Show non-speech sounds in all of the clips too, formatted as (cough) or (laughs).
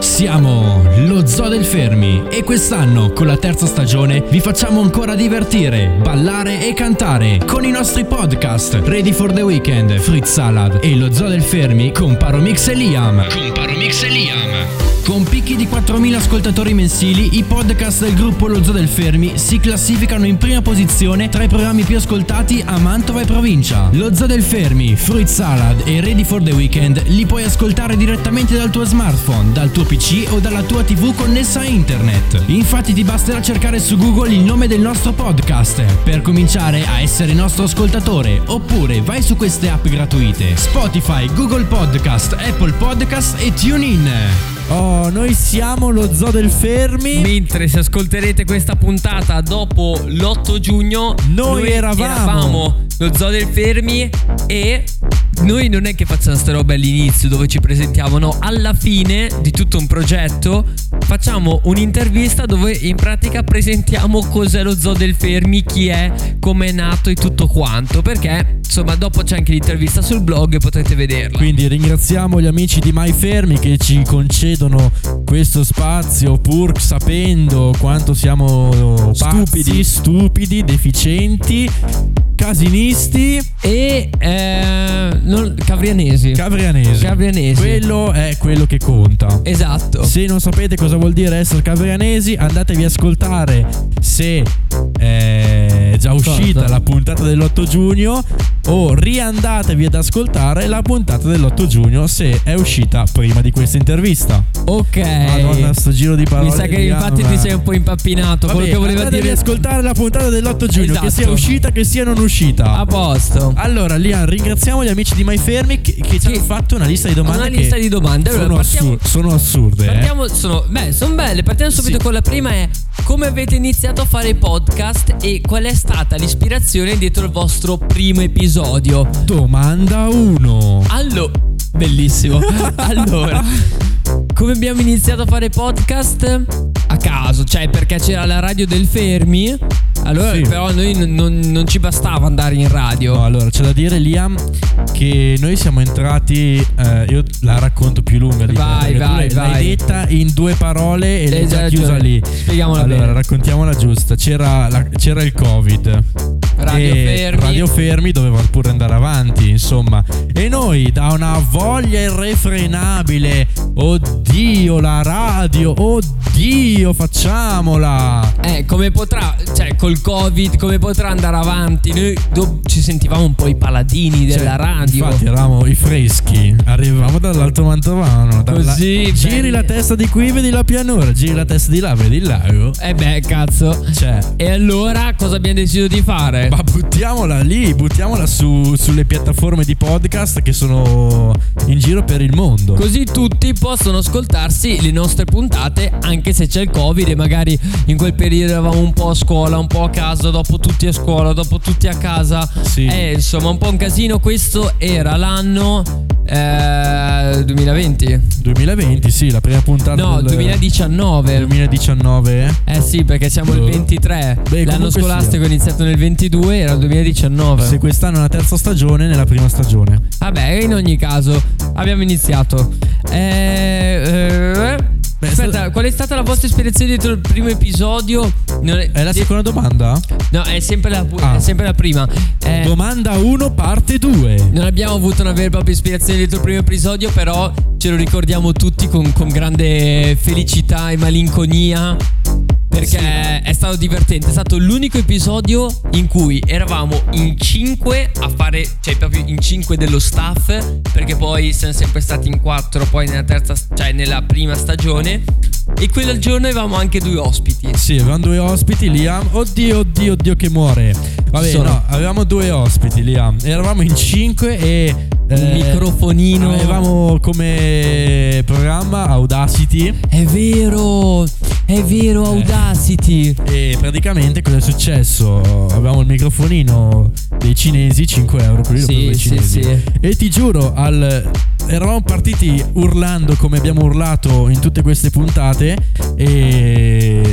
Siamo lo Zoo del Fermi e quest'anno con la terza stagione vi facciamo ancora divertire, ballare e cantare con i nostri podcast Ready for the Weekend, Fritz Salad e lo Zoo del Fermi con Paromix e Liam. Con Paromix e Liam. Con picchi di 4.000 ascoltatori mensili, i podcast del gruppo Lo Zoo del Fermi si classificano in prima posizione tra i programmi più ascoltati a Mantova e provincia. Lo Zoo del Fermi, Fruit Salad e Ready for the Weekend li puoi ascoltare direttamente dal tuo smartphone, dal tuo PC o dalla tua TV connessa a internet. Infatti ti basterà cercare su Google il nome del nostro podcast per cominciare a essere nostro ascoltatore oppure vai su queste app gratuite Spotify, Google Podcast, Apple Podcast e TuneIn. Oh, noi siamo lo Zoo del Fermi. Mentre se ascolterete questa puntata dopo l'8 giugno, Noi eravamo. Lo Zoo del Fermi e noi non è che facciamo sta roba all'inizio dove ci presentiamo, no, alla fine di tutto un progetto facciamo un'intervista dove in pratica presentiamo cos'è lo Zoo del Fermi, chi è, come è nato e tutto quanto, perché insomma dopo c'è anche l'intervista sul blog e potrete vederla. Quindi ringraziamo gli amici di My Fermi che ci concedono questo spazio pur sapendo quanto siamo Stupidi. pazzi, stupidi, deficienti, casinisti, E eh, non- cavrianesi. cavrianesi. Cavrianesi. Quello è quello che conta. Esatto. Se non sapete cosa vuol dire essere cavrianesi, andatevi a ascoltare se è già uscita Cosa? la puntata dell'8 giugno o riandatevi ad ascoltare la puntata dell'8 giugno se è uscita prima di questa intervista. Ok. Madonna, sto giro di parole. Mi sa che infatti ti sei un po' impappinato. Vabbè, quello che voleva dire. ad ascoltare la puntata dell'8 giugno, che Esatto. sia uscita che sia non uscita. A posto. Allora, Lian, ringraziamo gli amici di My Fermi che, che ci Che- hanno fatto una lista di domande. Una che lista di domande. Allora, sono, partiamo- assur- sono assurde. eh. Partiamo, sono, beh, sono belle. Partiamo subito Sì. con la prima: è come avete iniziato a fare podcast e qual è stata l'ispirazione dietro il vostro primo episodio? Domanda 1. Allora, bellissimo. (laughs) allora, come abbiamo iniziato a fare podcast? A caso, cioè perché c'era la radio del Fermi. Allora, Sì. però, noi non, non- ci bastava andare in radio. No, allora c'è da dire, Liam, che noi siamo entrati. eh, io la racconto più lunga di te, Vai, perché tu vai, l'hai- vai. detta in due parole e l'hai Hai già chiusa ragione. lì. Spieghiamola allora, bene. raccontiamola giusta. C'era, la- c'era il Covid. Radio Fermi. Radio Fermi doveva pure andare avanti, insomma. E noi, da una voglia irrefrenabile, oddio, la radio, oddio, facciamola. Eh, come potrà, cioè col Covid, come potrà andare avanti? Noi do- ci sentivamo un po' i paladini della Cioè, radio. Infatti eravamo i freschi, arrivavamo dall'Alto Mantovano. dalla- Così, Giri belli. la testa di qui, vedi la pianura, giri la testa di là, vedi il lago. Eh beh, cazzo. Cioè, E allora cosa abbiamo deciso di fare? ma buttiamola lì, buttiamola su- sulle piattaforme di podcast che sono in giro per il mondo. Così tutti possono ascoltarsi le nostre puntate anche se c'è il Covid e magari in quel periodo eravamo un po' a scuola, un po' a casa, dopo tutti a scuola, dopo tutti a casa. Sì. Eh, insomma, un po' un casino. Questo era l'anno eh, 2020. 2020, sì, la prima puntata No, del 2019. 2019. Eh sì, perché siamo il Boh. 23. Beh, L'anno scolastico è iniziato nel 22, era il 2019. Se quest'anno è la terza stagione, nella prima stagione. Vabbè, in ogni caso, abbiamo iniziato. Eh, eh, Beh, aspetta, sta- qual è stata la vostra ispirazione dietro il primo episodio? Non È la seconda domanda? No, è sempre la, Ah. è sempre la prima. Eh, Domanda 1, parte 2. non abbiamo avuto una vera e propria ispirazione dietro il primo episodio, però ce lo ricordiamo tutti con, con grande felicità e malinconia. Perché è stato divertente, è stato l'unico episodio in cui eravamo in 5 a fare, cioè proprio in 5 dello staff, perché poi siamo sempre stati in 4 poi nella terza, cioè nella prima stagione. E quel giorno avevamo anche due ospiti. Sì, avevamo due ospiti, Liam. Oddio, oddio, oddio che muore. Vabbè, Sono- no, avevamo due ospiti, Liam. Eravamo in cinque e... Un eh, microfonino. Avevamo come programma Audacity È vero, è vero, Eh. Audacity. e praticamente cosa è successo? Avevamo il microfonino dei cinesi, 5 euro per Sì, i sì, cinesi. sì. E ti giuro, al- eravamo partiti urlando come abbiamo urlato in tutte queste puntate e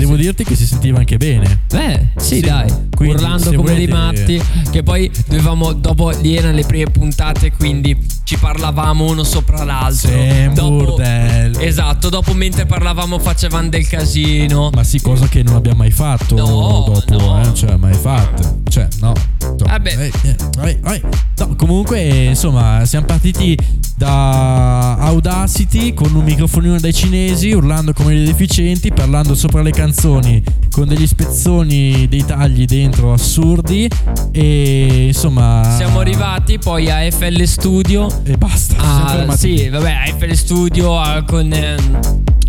devo dirti che si sentiva anche bene. Beh, sì, Sì, dai, quindi, urlando come dei matti. Che poi dovevamo, dopo lì erano le prime puntate, quindi ci parlavamo uno sopra l'altro. Sì, Dopo- bordello. Esatto, dopo mentre parlavamo facevamo del casino. Ma sì, cosa che non abbiamo mai fatto No, dopo, no. eh? Cioè, mai fatto. Cioè, no. Insomma, Vabbè. eh, eh, vai, vai. No, comunque, insomma, siamo partiti da Audacity con un microfonino dai cinesi, urlando come dei deficienti, parlando sopra le canzoni con degli spezzoni, dei tagli dentro assurdi. E insomma. Siamo arrivati poi a FL Studio. E basta. Ah, sì, vabbè, a FL Studio ah, con ehm,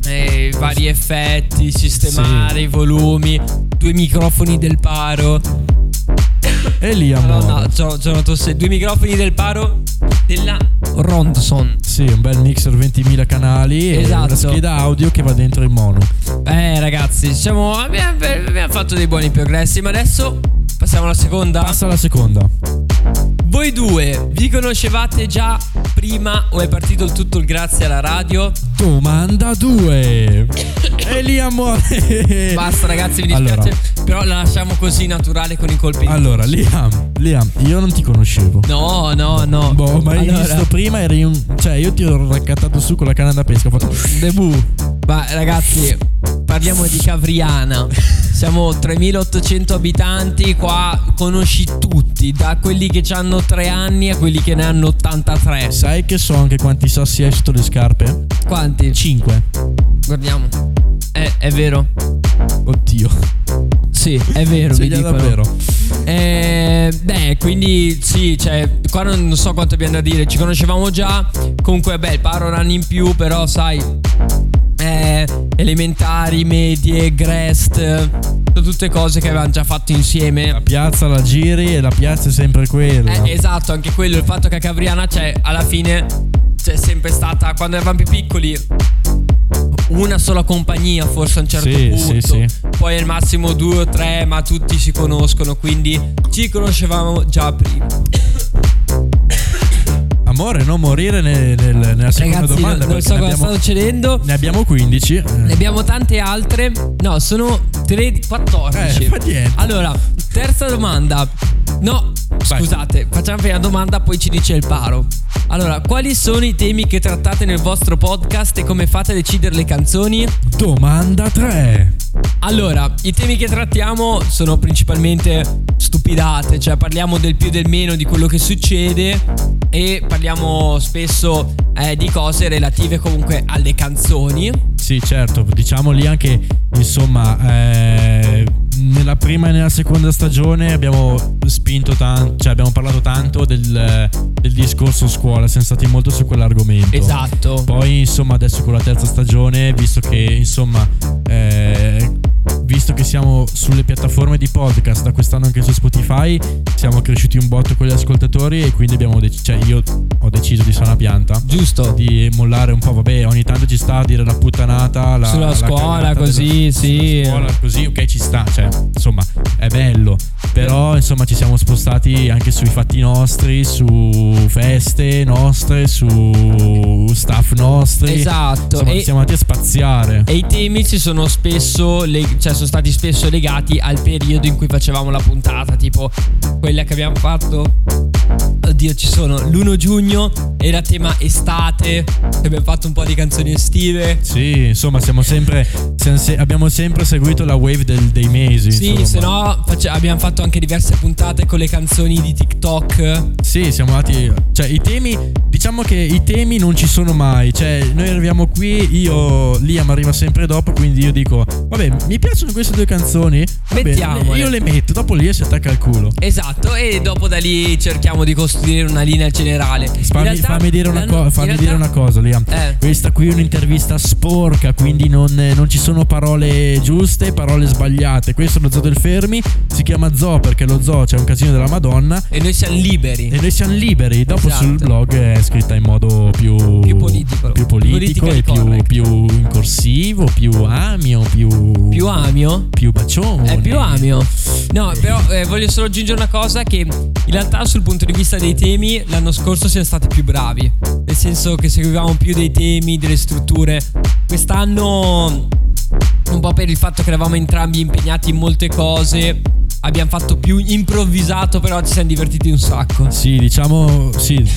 eh, vari effetti, sistemare Sì. i volumi, due microfoni del paro. E lì amore. Madonna, c'ho, c'ho una tosse. Due microfoni del paro della Rondson. Sì, un bel mixer 20.000 canali e Esatto. una scheda audio che va dentro il mono. Eh ragazzi, diciamo, abbiamo, abbiamo fatto dei buoni progressi, ma adesso passiamo alla seconda. Passa alla seconda. Voi due vi conoscevate già prima o è partito il tutto il grazie alla radio? Domanda 2. (coughs) e lì amore. Basta ragazzi, mi dispiace, Allora, però la lasciamo così naturale con i colpi. allora, Liam, Liam, io non ti conoscevo. No, no, no. Boh, ma hai allora, visto prima eri un. Cioè, io ti ho raccattato su con la canna da pesca. Ho fatto. Debut. Ma ragazzi, parliamo di Cavriana. (laughs) Siamo 3800 abitanti, qua conosci tutti, da quelli che hanno 3 anni a quelli che ne hanno 83. Sai che so anche quanti sassi hai sotto le scarpe? Quanti? 5. Guardiamo. Eh, è vero. Oddio. Sì, è vero, Sì, già dicono. davvero. Eh, beh, quindi sì, cioè, qua non, so quanto abbiamo da dire, ci conoscevamo già. Comunque, beh, il paro un anno in più, però sai, eh, elementari, medie, Grest, sono tutte cose che avevamo già fatto insieme. La piazza la giri e la piazza è sempre quella. Eh, esatto, anche quello, il fatto che a Cavriana c'è alla fine c'è sempre stata, quando eravamo più piccoli, una sola compagnia forse a un certo Sì, punto. sì, sì. Poi al massimo due o tre, ma tutti si conoscono, quindi ci conoscevamo già prima. Amore, non morire nel- nel- nella seconda Ragazzi, domanda. non, non so cosa sta succedendo. ne abbiamo 15. eh. Ne abbiamo tante altre. No, sono 13, 14. Eh, fa niente. Allora, terza domanda. No, Vai. scusate, facciamo prima la domanda, poi ci dice il paro. Allora, quali sono i temi che trattate nel vostro podcast e come fate a decidere le canzoni? Domanda 3. Allora, i temi che trattiamo sono principalmente stupidate, cioè parliamo del più e del meno di quello che succede e parliamo spesso eh, di cose relative comunque alle canzoni. Sì, certo, diciamo lì anche, insomma, eh, nella prima e nella seconda stagione abbiamo spinto tanto, cioè abbiamo parlato tanto del, del discorso scuola, siamo stati molto su quell'argomento. Esatto. Poi, insomma, adesso con la terza stagione, visto che, insomma, eh, visto che siamo sulle piattaforme di podcast, da quest'anno anche su Spotify, siamo cresciuti un botto con gli ascoltatori e quindi abbiamo deciso, cioè io ho deciso di una pianta. Giusto. Di mollare un po', vabbè, ogni tanto ci sta a dire la puttanata, la, Sulla la scuola, così, sulla sì. scuola, così, ok, ci sta, cioè, insomma, è bello. Però, insomma, ci siamo spostati anche sui fatti nostri, su feste nostre, su staff nostri. Esatto. Insomma, E- siamo andati a spaziare. E i temi ci sono spesso, leg- cioè sono stati spesso legati al periodo in cui facevamo la puntata, tipo quella che abbiamo fatto. Oddio, ci sono l'1 giugno era tema estate, abbiamo fatto un po' di canzoni estive. Sì, insomma, siamo sempre. siamo se- abbiamo sempre seguito la wave del- dei mesi. Sì, insomma. se no face- abbiamo fatto anche diverse puntate con le canzoni di TikTok. Sì, siamo andati. Cioè, i temi. Diciamo che i temi non ci sono mai. Cioè, noi arriviamo qui, io. Liam arriva sempre dopo. Quindi io dico: Vabbè, mi piacciono queste due canzoni. Mettiamole. io le metto. Dopo lì si attacca al culo. Esatto, e dopo da lì cerchiamo di costruire una linea generale. Fammi, realtà- fammi dire una, co- fammi realtà- dire una cosa, Liam. Eh. Questa qui è un'intervista sporca, quindi non, non ci sono parole giuste, parole sbagliate. Questo è lo zoo del Fermi. Si chiama zoo perché lo zoo c'è un casino della Madonna. E noi siamo liberi. E noi siamo liberi. Dopo Esatto. sul blog è scritta in modo più, Più politico. più politico e più, più in corsivo, più amio, più. Più amio? Più bacione. È più amio. No, però eh, voglio solo aggiungere una cosa che in realtà sul punto di vista dei temi l'anno scorso siamo stati più bravi. Nel senso che seguivamo più dei temi, delle strutture. Quest'anno un po' per il fatto che eravamo entrambi impegnati in molte cose. Abbiamo fatto più improvvisato, però ci siamo divertiti un sacco. Sì, diciamo, sì,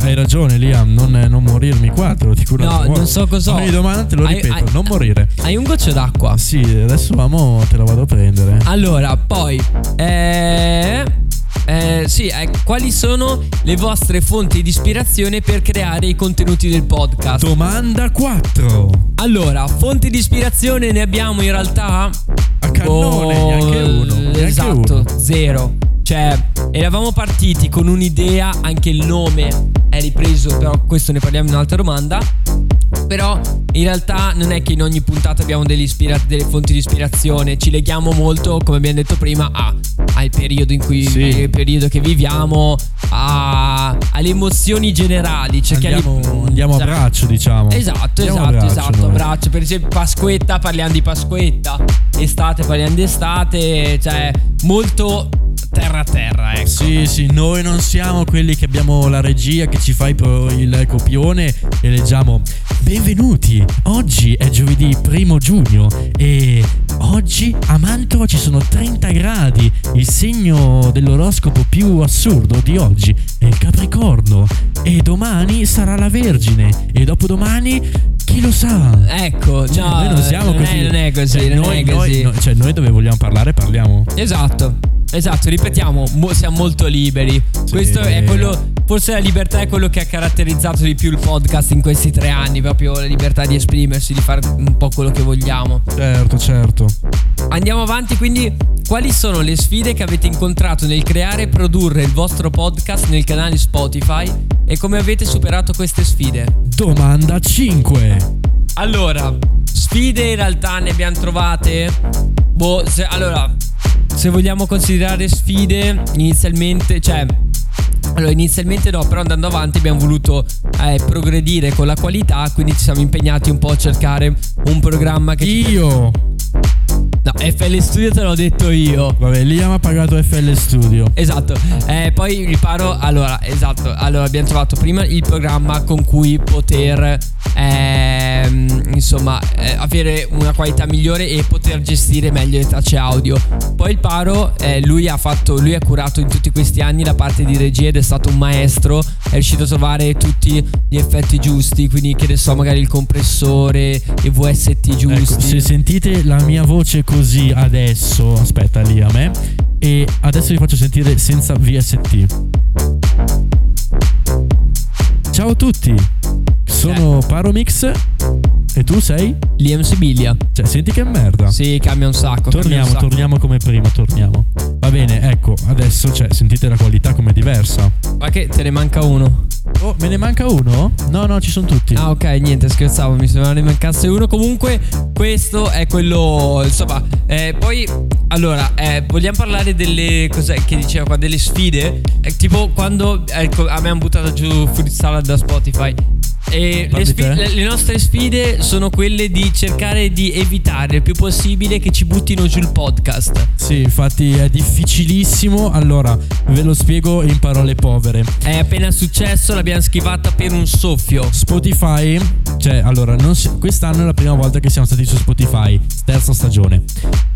hai ragione Liam, non, non morirmi qua, te lo dico No, non so cosa ho. Ogni domanda te lo Hai- ripeto, hai- non morire. Hai un goccio d'acqua. Sì, adesso vamo, te la vado a prendere. Allora, poi, eh, eh, sì, eh, quali sono le vostre fonti di ispirazione per creare i contenuti del podcast? Domanda 4. Allora, fonti di ispirazione ne abbiamo in realtà A cannone, Oh, neanche uno. Neanche Esatto, uno. zero. Cioè, eravamo partiti con un'idea, anche il nome è ripreso, però questo ne parliamo in un'altra domanda. Però in realtà non è che in ogni puntata abbiamo delle, ispira- delle fonti di ispirazione, ci leghiamo molto, come abbiamo detto prima, a- al periodo in cui Sì. periodo che viviamo, a- alle emozioni generali. Di- Andiamo, andiamo a cioè- braccio, diciamo. Esatto, Andiamo a esatto, braccio esatto. noi. Braccio. Per esempio, Pasquetta parliamo di Pasquetta. Estate parliamo di estate. Cioè, molto terra a terra, ecco. Sì, sì, noi non siamo quelli che abbiamo la regia che ci fa il copione e leggiamo Benvenuti, oggi è giovedì primo giugno e oggi a Mantova ci sono 30 gradi, il segno dell'oroscopo più assurdo di oggi è il Capricorno e domani sarà la Vergine e dopodomani chi lo sa? Ecco, Cioè, no, noi non siamo non così. È, non è così, Cioè, non noi, è così. noi- no- cioè, noi dove vogliamo parlare parliamo. Esatto. Esatto, ripetiamo, mo- siamo molto liberi. Questo è quello. Forse la libertà è quello che ha caratterizzato di più il podcast in questi tre anni. Proprio la libertà di esprimersi, di fare un po' quello che vogliamo. Certo, certo. Andiamo avanti, quindi. Quali sono le sfide che avete incontrato nel creare e produrre il vostro podcast nel canale Spotify? E come avete superato queste sfide? Domanda 5. Allora, sfide in realtà ne abbiamo trovate. Boh, se- allora, se vogliamo considerare sfide, inizialmente, cioè. Allora, inizialmente no, però andando avanti abbiamo voluto eh, progredire con la qualità, quindi ci siamo impegnati un po' a cercare un programma che... ci- Io. No, FL Studio te l'ho detto io. Vabbè, Liam ha pagato FL Studio. Esatto, eh, poi riparo. Allora, esatto. Allora, abbiamo trovato prima il programma con cui poter, ehm, insomma, eh, avere una qualità migliore e poter gestire meglio le tracce audio. Poi il Paro, eh, lui ha fatto, lui ha curato in tutti questi anni la parte di regia ed è stato un maestro. È riuscito a trovare tutti gli effetti giusti, quindi che ne so, magari il compressore, i VST giusti. Ecco, se sentite la mia voce così adesso, aspetta Liam, eh, e adesso vi faccio sentire senza VST. Ciao a tutti, sono Paromix e tu sei? Liam Sibilia. Cioè, senti che merda. Sì, cambia un sacco. cambia un Torniamo, sacco. torniamo come prima, torniamo. Va bene, ecco, adesso cioè, sentite la qualità com'è diversa. Ma che te ne manca uno. Oh, me ne manca uno? No, no, ci sono tutti. Ah, ok, niente, scherzavo, mi sembrava ne mancasse uno. Comunque, questo è quello. Insomma, eh, poi. Allora, eh, vogliamo parlare delle. Cos'è che diceva qua? Delle sfide. Eh, tipo quando. Ecco, a me hanno buttato giù Fruit Salad da Spotify. E le, sfi- le- le nostre sfide sono quelle di cercare di evitare il più possibile che ci buttino giù il podcast. Sì, infatti è difficilissimo. Allora, ve lo spiego in parole povere. È appena successo, l'abbiamo schivata per un soffio. Spotify, cioè, allora, si- quest'anno è la prima volta che siamo stati su Spotify, terza stagione.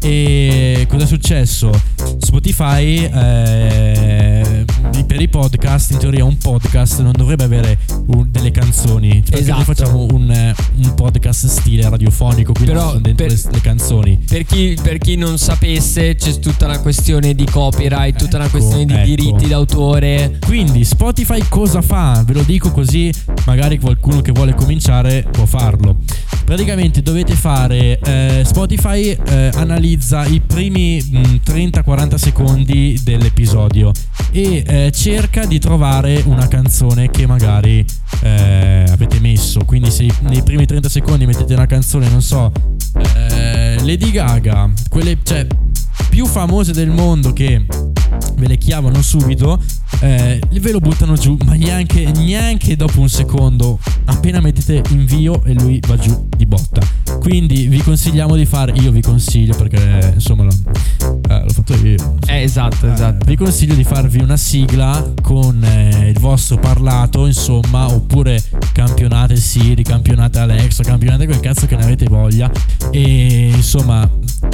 E cosa è successo? Spotify, eh, per i podcast, in teoria, un podcast non dovrebbe avere un- delle canzoni. Perché Esatto. noi facciamo un, eh, un podcast stile radiofonico, quindi Però dentro per- le, canzoni. Per chi, per chi non sapesse, c'è tutta una questione di copyright, tutta una Ecco, questione di ecco. diritti d'autore. Quindi Spotify cosa fa? Ve lo dico così magari qualcuno che vuole cominciare può farlo. Praticamente dovete fare eh, Spotify eh, analizza i primi mh, 30-40 secondi dell'episodio e eh, cerca di trovare una canzone che magari eh, avete messo. Quindi se nei primi 30 secondi mettete una canzone, non so, eh, Lady Gaga, quelle cioè più famose del mondo che ve le chiamano subito, eh, ve lo buttano giù, ma neanche, neanche dopo un secondo, appena mettete invio e lui va giù di botta. Quindi vi consigliamo di fare, io vi consiglio perché insomma eh, lo fatto io. Eh, esatto, esatto. Vi consiglio di farvi una sigla con eh, il vostro parlato, insomma, oppure campionate Siri, campionate Alexa, campionate quel cazzo che ne avete voglia. E insomma,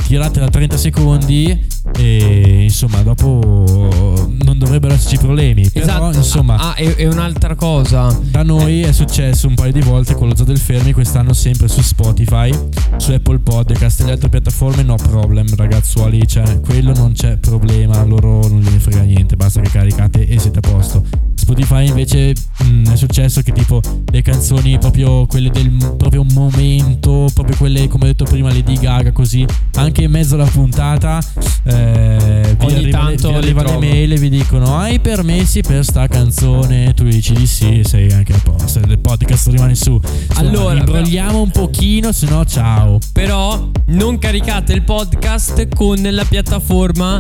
tiratela 30 secondi e insomma, dopo non dovrebbero esserci problemi. Però, Esatto. insomma, Ah, e, e un'altra cosa. da noi è successo un paio di volte con lo Zoo del Fermi, quest'anno sempre su Spotify, su Apple Podcast e le altre piattaforme no problem ragazzuoli, cioè quello non c'è problema, loro non gliene frega niente, basta che caricate e siete a posto. Spotify invece mh, è successo che tipo le canzoni proprio quelle del proprio momento, proprio quelle come ho detto prima Lady Gaga così, anche in mezzo alla puntata eh, vi Ogni arriva, tanto vi le arriva le mail e vi dicono hai permessi per sta canzone, tu dici di sì, sei anche a posto, il podcast rimane su. Insomma, Allora, imbrogliamo un pochino, se no ciao. Però non caricate il podcast con la piattaforma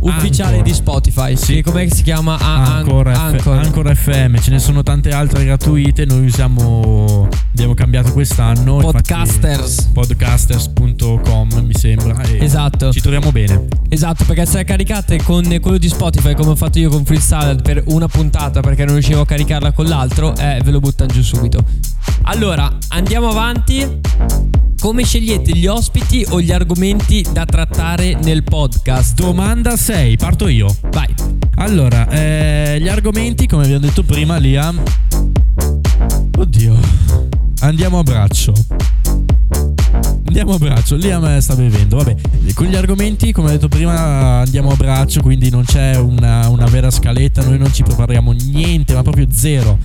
ufficiale Anchor. di Spotify. Sì. Che com'è che si chiama? Ah, Ancora, F- Anchor. Ancora FM, ce ne sono tante altre gratuite, noi usiamo, abbiamo cambiato quest'anno. Podcasters. Podcasters.com mi sembra. Esatto. Ci troviamo bene. Esatto, perché se la caricate con quello di Spotify, come ho fatto io con Free Salad per una puntata perché non riuscivo a caricarla con l'altro, eh, ve lo buttano giù subito. Allora, andiamo avanti. Come scegliete gli ospiti o gli argomenti da trattare nel podcast? Domanda 6, parto io. Vai. Allora, eh, gli argomenti, come abbiamo detto prima, Liam. Oddio. Andiamo a braccio. Andiamo a braccio, Liam eh, sta bevendo. Vabbè, con gli argomenti, come ho detto prima, andiamo a braccio, quindi non c'è una, una vera scaletta, noi non ci prepariamo niente, ma proprio zero.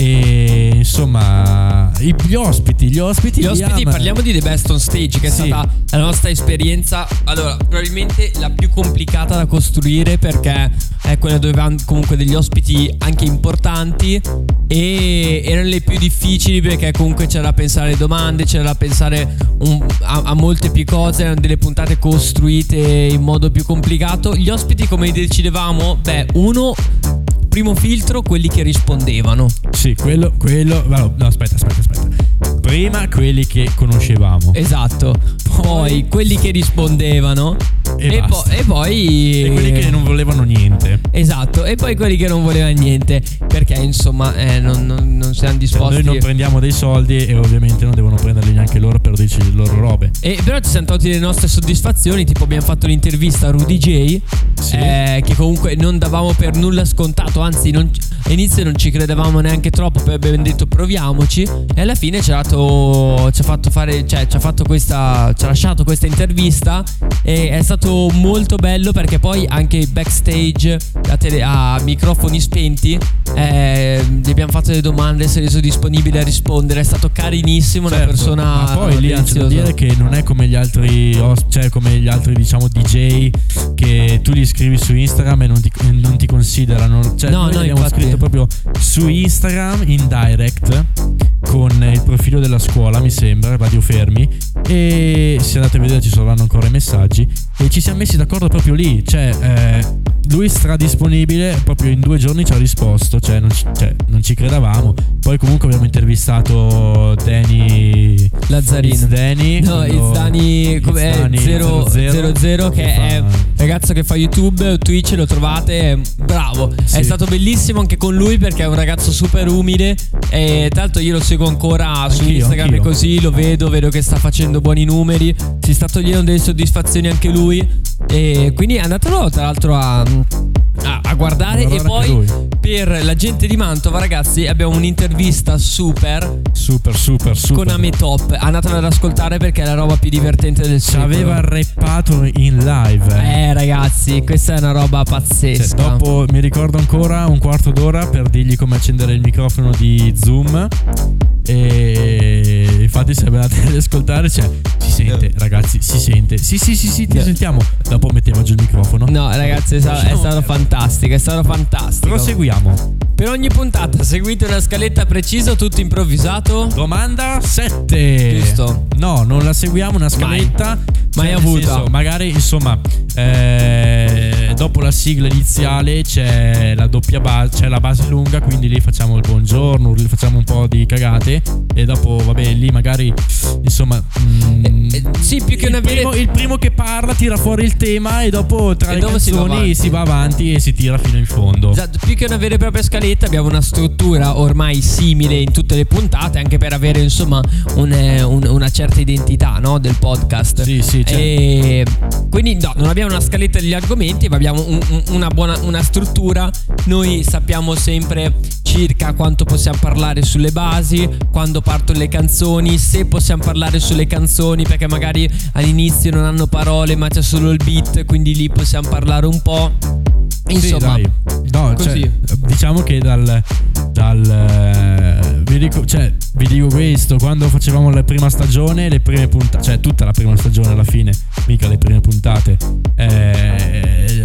E insomma, i- gli ospiti, gli ospiti. Gli ospiti, Liam- parliamo di The Best on Stage, che è Sì. stata la nostra esperienza, allora, probabilmente la più complicata da costruire perché è quella dove avevamo comunque degli ospiti anche importanti e erano le più difficili perché comunque c'era da pensare alle domande, c'era da pensare un- a, a molte più cose, erano delle puntate costruite in modo più complicato. Gli ospiti come decidevamo? Beh, uno... Primo filtro, quelli che rispondevano. Sì, quello, quello. No, no, aspetta, aspetta, aspetta. Prima quelli che conoscevamo. Esatto. Poi quelli che rispondevano. E E, po- e poi. E quelli che non volevano niente. Esatto. E poi quelli che non volevano niente. Perché insomma, eh, non, non- non siamo Cioè, disposti. noi non prendiamo dei soldi e ovviamente non devono prenderli neanche loro per dirci le loro robe. E però ci siamo tolti le nostre soddisfazioni. Tipo, abbiamo fatto l'intervista a Rudy J. Sì. eh, che comunque non davamo per nulla scontato. Anzi, non- all'inizio non ci credevamo neanche troppo. Poi abbiamo detto proviamoci. E alla fine ci ha dato. Ci ha fatto fare. Cioè, ci ha fatto questa. Ci ha lasciato questa intervista. E è stato molto bello perché poi anche backstage a, tele- a microfoni spenti. eh, gli abbiamo fatto delle domande. Si è reso disponibile a rispondere. È stato carinissimo. Una Certo, persona. Ma poi lì c'è da dire che non è come gli altri cioè come gli altri diciamo DJ che tu li scrivi su Instagram e non ti, non ti considerano. Cioè No, noi no, abbiamo infatti. scritto proprio su Instagram in direct con il profilo della scuola, mi sembra, Radio Fermi. E se andate a vedere ci saranno ancora i messaggi. E ci siamo messi d'accordo proprio lì. Cioè, eh, lui stradisponibile, proprio in due giorni ci ha risposto. Cioè non, ci, cioè, non ci credevamo. Poi comunque abbiamo intervistato Danny. Lazzarino. Danny. No, è Dani 000 00, che è un ragazzo che fa YouTube, Twitch, lo trovate, è bravo. È Sì. stato bellissimo anche con lui perché è un ragazzo super umile e tra l'altro io lo seguo ancora su Anch'io, Instagram e anch'io. così, lo vedo, vedo che sta facendo buoni numeri, si sta togliendo delle soddisfazioni anche lui e quindi andatelo tra l'altro a, a- a guardare e poi per la gente di Mantova ragazzi abbiamo un'intervista super Super, super, super. con Ame Top. Andatela ad ascoltare perché è la roba più divertente del Ci secolo. aveva rappato in live. Eh ragazzi, questa è una roba Cioè, pazzesca. dopo mi ricordo ancora un quarto d'ora per dirgli come accendere il microfono di Zoom. E infatti, se andate ad ascoltare, cioè, si sente, ragazzi, si sente. Sì, sì, sì, sì, ti Eh. sentiamo. Dopo metteva giù il microfono. No, ragazzi, è, sta- è stato fantastico, è stato fantastico. Proseguiamo. Per ogni puntata seguite una scaletta precisa tutto improvvisato? Domanda 7. Giusto. No, non la seguiamo una scaletta. Mai Cioè, nel avuta. senso, magari, insomma, eh, dopo la sigla iniziale c'è la doppia base, c'è la base lunga, quindi lì facciamo il buongiorno, lì facciamo un po' di cagate e dopo, vabbè, lì magari, insomma, mm, Eh, sì, più che non il, primo, il primo che parla tira fuori il tema e dopo tra E le dopo si va canzoni si va avanti e si tira fino in fondo. Esatto, più che una vera e propria scaletta abbiamo una struttura ormai simile in tutte le puntate anche per avere insomma un, eh, un- una certa identità no, del podcast. Sì, sì, certo. E quindi no, non abbiamo una scaletta degli argomenti, ma abbiamo un- una buona una struttura. Noi sappiamo sempre circa quanto possiamo parlare sulle basi, quando partono le canzoni, se possiamo parlare sulle canzoni perché magari all'inizio non hanno parole ma c'è solo il beat, quindi lì possiamo parlare un po'. Insomma, Sì, dai. No, cioè, diciamo che dal. dal eh, vi, dico, cioè, vi dico questo: quando facevamo la prima stagione, le prime puntate, cioè tutta la prima stagione alla fine, mica le prime puntate, eh,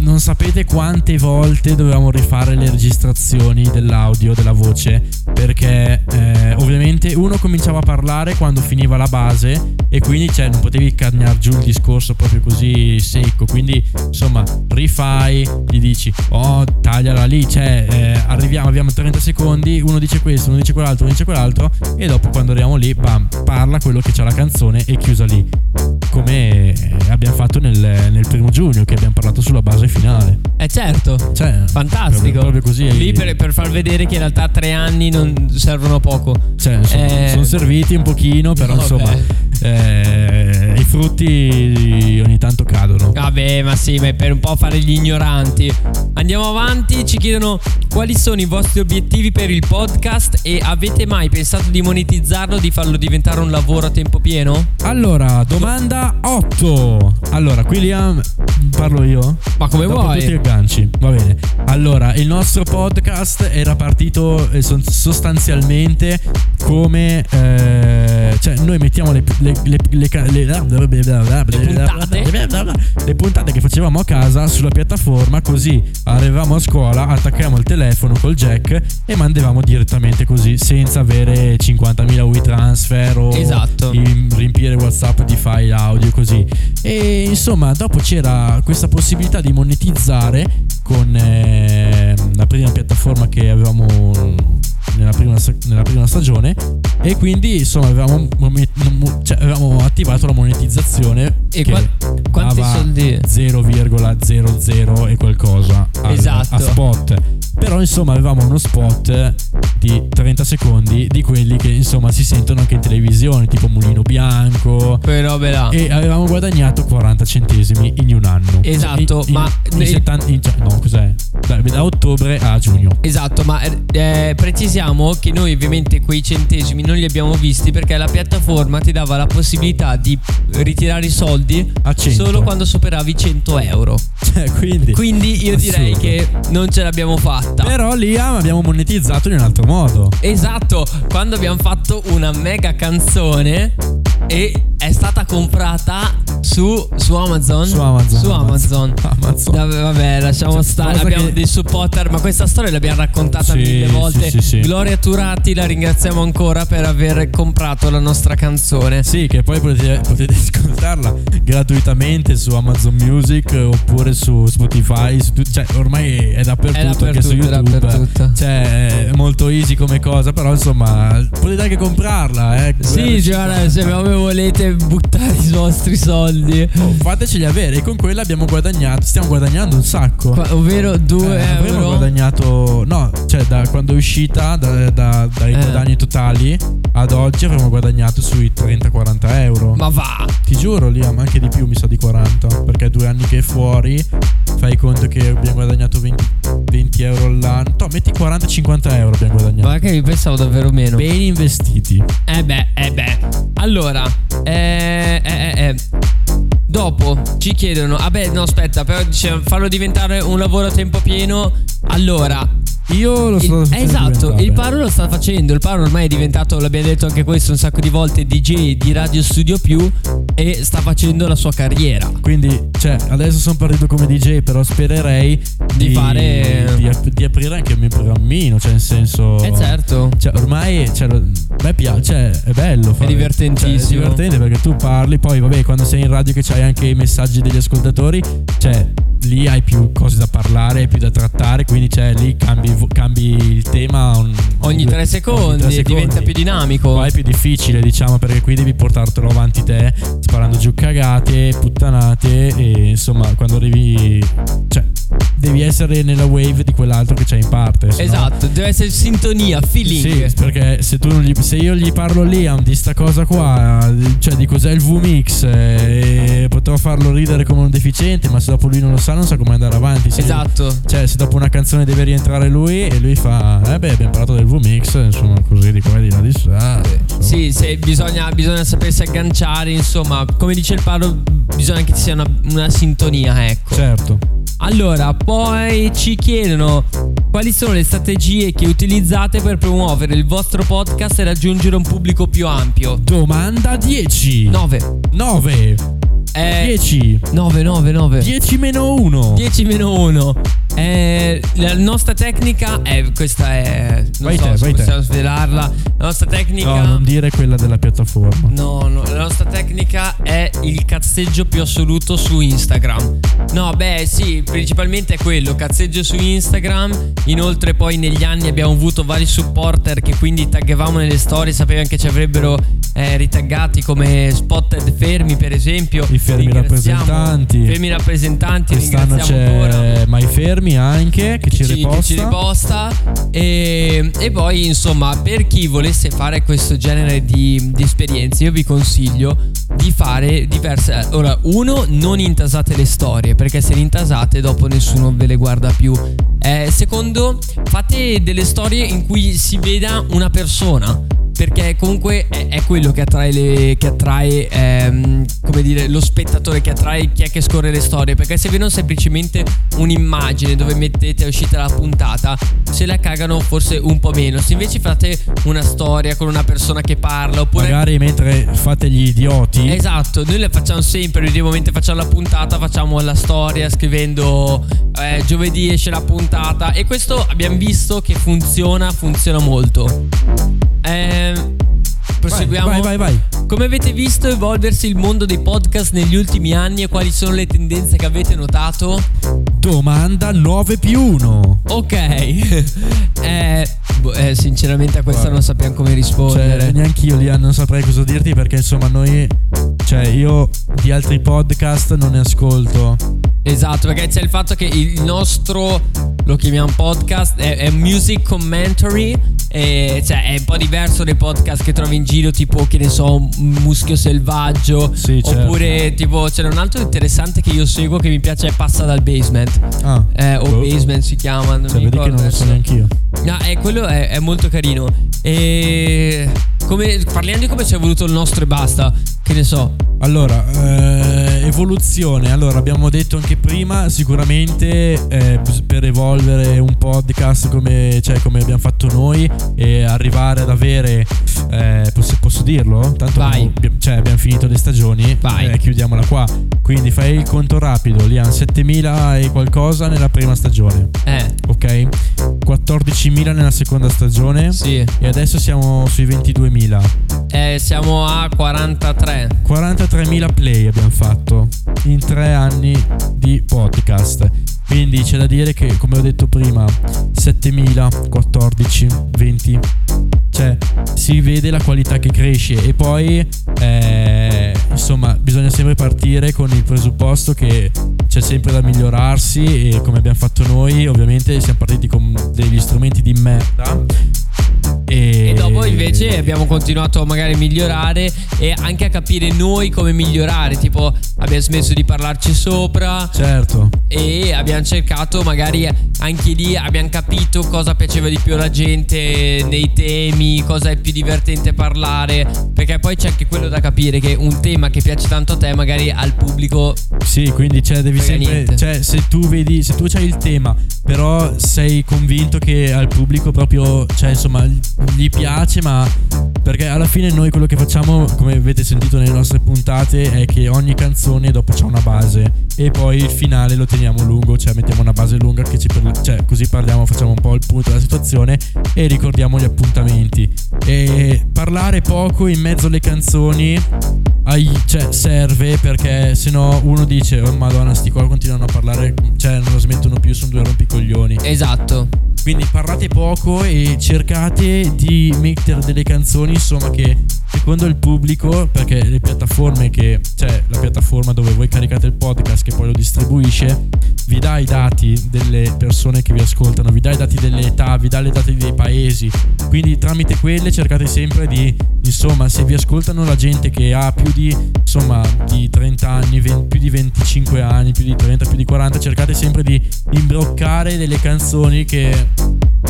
non sapete quante volte dovevamo rifare le registrazioni dell'audio, della voce, perché eh, ovviamente uno cominciava a parlare quando finiva la base e quindi cioè, non potevi cagnare giù il discorso proprio così secco, quindi insomma rifai, gli dici oh tagliala lì, cioè eh, arriviamo, abbiamo 30 secondi, uno dice questo, uno dice quell'altro, uno dice quell'altro e dopo quando arriviamo lì, bam, parla quello che c'ha la canzone e chiusa lì, come abbiamo fatto nel, nel primo giugno che abbiamo parlato sulla base finale. eh certo. Cioè, Fantastico. Proprio, proprio così. Lì per, per far vedere che in realtà tre anni non servono poco. Cioè, insomma, Eh, sono serviti un pochino, però vabbè. insomma, eh, i frutti ogni tanto cadono. Vabbè, ma sì, ma per un po' fare gli ignoranti. Andiamo avanti, ci chiedono quali sono i vostri obiettivi per il podcast e avete mai pensato di monetizzarlo, di farlo diventare un lavoro a tempo pieno? Allora, domanda 8. Allora, qui Parlo io? Ma come Dopo vuoi? tutti i agganci, va bene. Allora, il nostro podcast era partito eh, sostanzialmente come... eh, cioè, noi mettiamo le, le, le, puntate? le puntate che facevamo a casa sulla piattaforma, così arrivavamo a scuola, attaccavamo il telefono col jack e mandavamo direttamente così, senza avere 50.000 WeTransfer o Esatto. riempire WhatsApp di file audio così. E insomma, dopo c'era questa possibilità di monetizzare con eh, la prima piattaforma che avevamo nella prima, nella prima stagione e quindi insomma avevamo, mo- mo- cioè, avevamo attivato la monetizzazione E qua- quanti soldi? 0,00 e qualcosa al- Esatto. a spot però insomma avevamo uno spot di 30 secondi di quelli che insomma si sentono anche in televisione tipo Mulino Bianco robe là. e avevamo guadagnato 40 centesimi in un anno Esatto, In- in- ma- in 70 in- cioè, no cos'è da, da ottobre a giugno Esatto, ma eh, precisiamo che noi ovviamente quei centesimi non li abbiamo visti perché la piattaforma ti dava la possibilità di ritirare i soldi A 100. solo quando superavi i 100 euro. cioè quindi Quindi io direi Assurdo. che non ce l'abbiamo fatta. però lì ah, abbiamo monetizzato in un altro modo Esatto, quando abbiamo fatto una mega canzone e è stata comprata su, su Amazon. su Amazon Su Amazon. Amazon Vabbè, vabbè, lasciamo Cioè, stare. Abbiamo che- dei supporter, ma questa storia l'abbiamo raccontata Sì, mille volte. sì, sì. Gloria Turati, la ringraziamo ancora per aver comprato la nostra canzone. Sì, che poi potete, potete (laughs) ascoltarla gratuitamente su Amazon Music oppure su Spotify. su cioè, ormai è dappertutto, È anche su dappertutto, YouTube. dappertutto. Cioè, è molto easy come cosa, però insomma, potete anche comprarla. Eh. Sì, guarda, se proprio volete buttare i vostri soldi. Oh, fateceli avere. E con quella abbiamo guadagnato. Stiamo guadagnando un sacco. Qua- ovvero 2 Eh, euro. guadagnato, no, cioè da quando è uscita, da- da- dai Eh. guadagni totali ad oggi avremmo guadagnato sui 30-40 euro. Ma va. Ti giuro, Liam, anche di più mi sa di 40. Perché due anni che è fuori, fai conto che abbiamo guadagnato 20, 20 euro all'anno. No, metti 40-50 euro abbiamo guadagnato. Ma che io pensavo davvero meno. Beni investiti. Eh beh, eh beh. Allora, eh, eh, eh, eh. Dopo ci chiedono, vabbè, no, aspetta, però dice farlo diventare un lavoro a tempo pieno. Allora, Io lo sto facendo esatto, il Paro lo sta facendo. Il Paro ormai è diventato, l'abbiamo detto anche questo un sacco di volte, DJ di Radio Studio Più e sta facendo la sua carriera. Quindi, cioè, adesso sono partito come DJ, però spererei Di fare- di, ap- di aprire anche il mio programmino. Cioè, nel senso. Eh certo. Cioè, ormai cioè, me piace, cioè, è bello. Fare. divertentissimo. Cioè, è divertente perché tu parli, poi, vabbè, quando sei in radio che c'hai anche i messaggi degli ascoltatori, cioè, lì hai più cose da parlare, più da trattare, quindi cioè lì cambi, cambi il tema un- Ogni tre secondi, ogni tre diventa secondi. più dinamico. Qua è più difficile, diciamo, perché qui devi portartelo avanti te, sparando giù cagate, puttanate e insomma, quando arrivi cioè devi essere nella wave di quell'altro che c'è in parte, se no- Esatto, deve essere sintonia, feeling. sì, perché se, tu non gli- se io gli parlo Liam di sta cosa qua, cioè di cos'è il VMix, eh, potrò farlo ridere come un deficiente, ma se dopo lui non lo sa, non sa come andare avanti. Se- Esatto. Cioè, se dopo una canzone deve rientrare lui e lui fa, eh beh, abbiamo parlato del VMix, insomma, così di qua e di là di là. Sì, se bisogna, bisogna sapersi agganciare, insomma, come dice il Paro, bisogna che ci sia una, una sintonia, ecco. Certo. Allora, poi ci chiedono quali sono le strategie che utilizzate per promuovere il vostro podcast e raggiungere un pubblico più ampio. Domanda 10. 9. 9. Eh, 10. 9, 9, 9. 10 meno 1. 10 meno 1. Eh, la nostra tecnica è. Questa è. Non Vai so te, se vai te. possiamo svelarla. La nostra tecnica. No, non dire quella della piattaforma. No, no, la nostra tecnica è il cazzeggio più assoluto su Instagram. No, beh, sì, principalmente è quello, cazzeggio su Instagram. Inoltre poi negli anni abbiamo avuto vari supporter che quindi taggavamo nelle storie, sapevano che ci avrebbero eh, ritaggati come spotted fermi, per esempio. I fermi rappresentanti. Fermi rappresentanti, Quest'anno c'è ancora. My Fermi anche che ci, ci, che riposta. ci riposta. E, e poi insomma per chi volesse fare questo genere di, di esperienze io vi consiglio di fare diverse. Ora uno non intasate le storie perché se le intasate dopo nessuno ve le guarda più. Eh, secondo fate delle storie in cui si veda una persona perché comunque è, è quello che attrae, le, che attrae ehm, come dire, lo spettatore, che attrae chi è che scorre le storie. Perché se vedono semplicemente un'immagine dove mettete è uscita la puntata, se la cagano forse un po' meno. Se invece fate una storia con una persona che parla, oppure. Magari mentre fate gli idioti. Esatto, noi le facciamo sempre, noi mentre facciamo la puntata facciamo la storia scrivendo eh, giovedì esce la puntata e questo abbiamo visto che funziona, funziona molto. Eh, proseguiamo. Vai, vai, vai. Come avete visto evolversi il mondo dei podcast negli ultimi anni e quali sono le tendenze che avete notato? Domanda 9 più 1. Ok, (laughs) eh, boh, eh, sinceramente a questa Guarda. non sappiamo come rispondere. Cioè, neanche io lì non saprei cosa dirti perché insomma noi cioè io di altri podcast non ne ascolto. Esatto, perché c'è il fatto che il nostro lo chiamiamo podcast, è, è music commentary, e cioè è un po' diverso dai podcast che trovi in giro, tipo che ne so, un muschio selvaggio. Sì, certo. Oppure tipo c'è un altro interessante che io seguo che mi piace è Passa dal Basement. Ah. Eh, o boh. Basement si chiama, non Cioè, mi vedi che ricordo non lo so neanche io. No, eh, quello è, è molto carino. E come, parliamo di come ci è voluto il nostro e basta. Che ne so. Allora, eh, evoluzione. Allora, abbiamo detto anche prima, sicuramente eh, per evolvere un podcast come, cioè, come abbiamo fatto noi e arrivare ad avere, eh, posso, posso dirlo? Tanto abbiamo, cioè, abbiamo finito le stagioni, Vai. eh, chiudiamola qua. Quindi fai il conto rapido, Liam, 7000 e qualcosa nella prima stagione, Eh, ok? 14.000 nella seconda stagione sì. e adesso siamo sui 22.000. Eh, siamo a 43. 43.000 play abbiamo fatto in tre anni di podcast. Quindi c'è da dire che, come ho detto prima, 7.000, 14, 20. Cioè, si vede la qualità che cresce. E poi, eh, insomma, bisogna sempre partire con il presupposto che c'è sempre da migliorarsi. E come abbiamo fatto noi, ovviamente, siamo partiti con degli strumenti di merda. E, E dopo invece abbiamo continuato a magari migliorare e anche a capire noi come migliorare. Tipo, abbiamo smesso di parlarci sopra. Certo. E abbiamo cercato, magari anche lì abbiamo capito cosa piaceva di più alla gente nei temi, cosa è più divertente parlare. Perché poi c'è anche quello da capire: che un tema che piace tanto a te, magari al pubblico. Sì, quindi cioè, devi sempre. niente. Cioè, se tu vedi, se tu c'hai il tema, però sei convinto che al pubblico proprio, cioè, insomma, gli piace, ma. Perché alla fine noi quello che facciamo, come avete sentito nelle nostre puntate, è che ogni canzone dopo c'ha una base. E poi il finale lo teniamo lungo, cioè mettiamo una base lunga che ci per- cioè, così parliamo, facciamo un po' il punto della situazione e ricordiamo gli appuntamenti. E parlare poco in mezzo alle canzoni ai- cioè, serve perché se no uno dice oh madonna sti qua continuano a parlare cioè non lo smettono più sono due rompicoglioni Esatto. quindi parlate poco e cercate di mettere delle canzoni insomma che secondo il pubblico perché le piattaforme che cioè la piattaforma dove voi caricate il podcast che poi lo distribuisce vi dà i dati delle persone che vi ascoltano vi dà i dati delle età vi dà i dati dei paesi. Quindi tramite quelle cercate sempre di insomma se vi ascoltano la gente che ha più di insomma di 30 anni 20 più di 25 anni più di 30 più di 40 cercate sempre di imbroccare delle canzoni che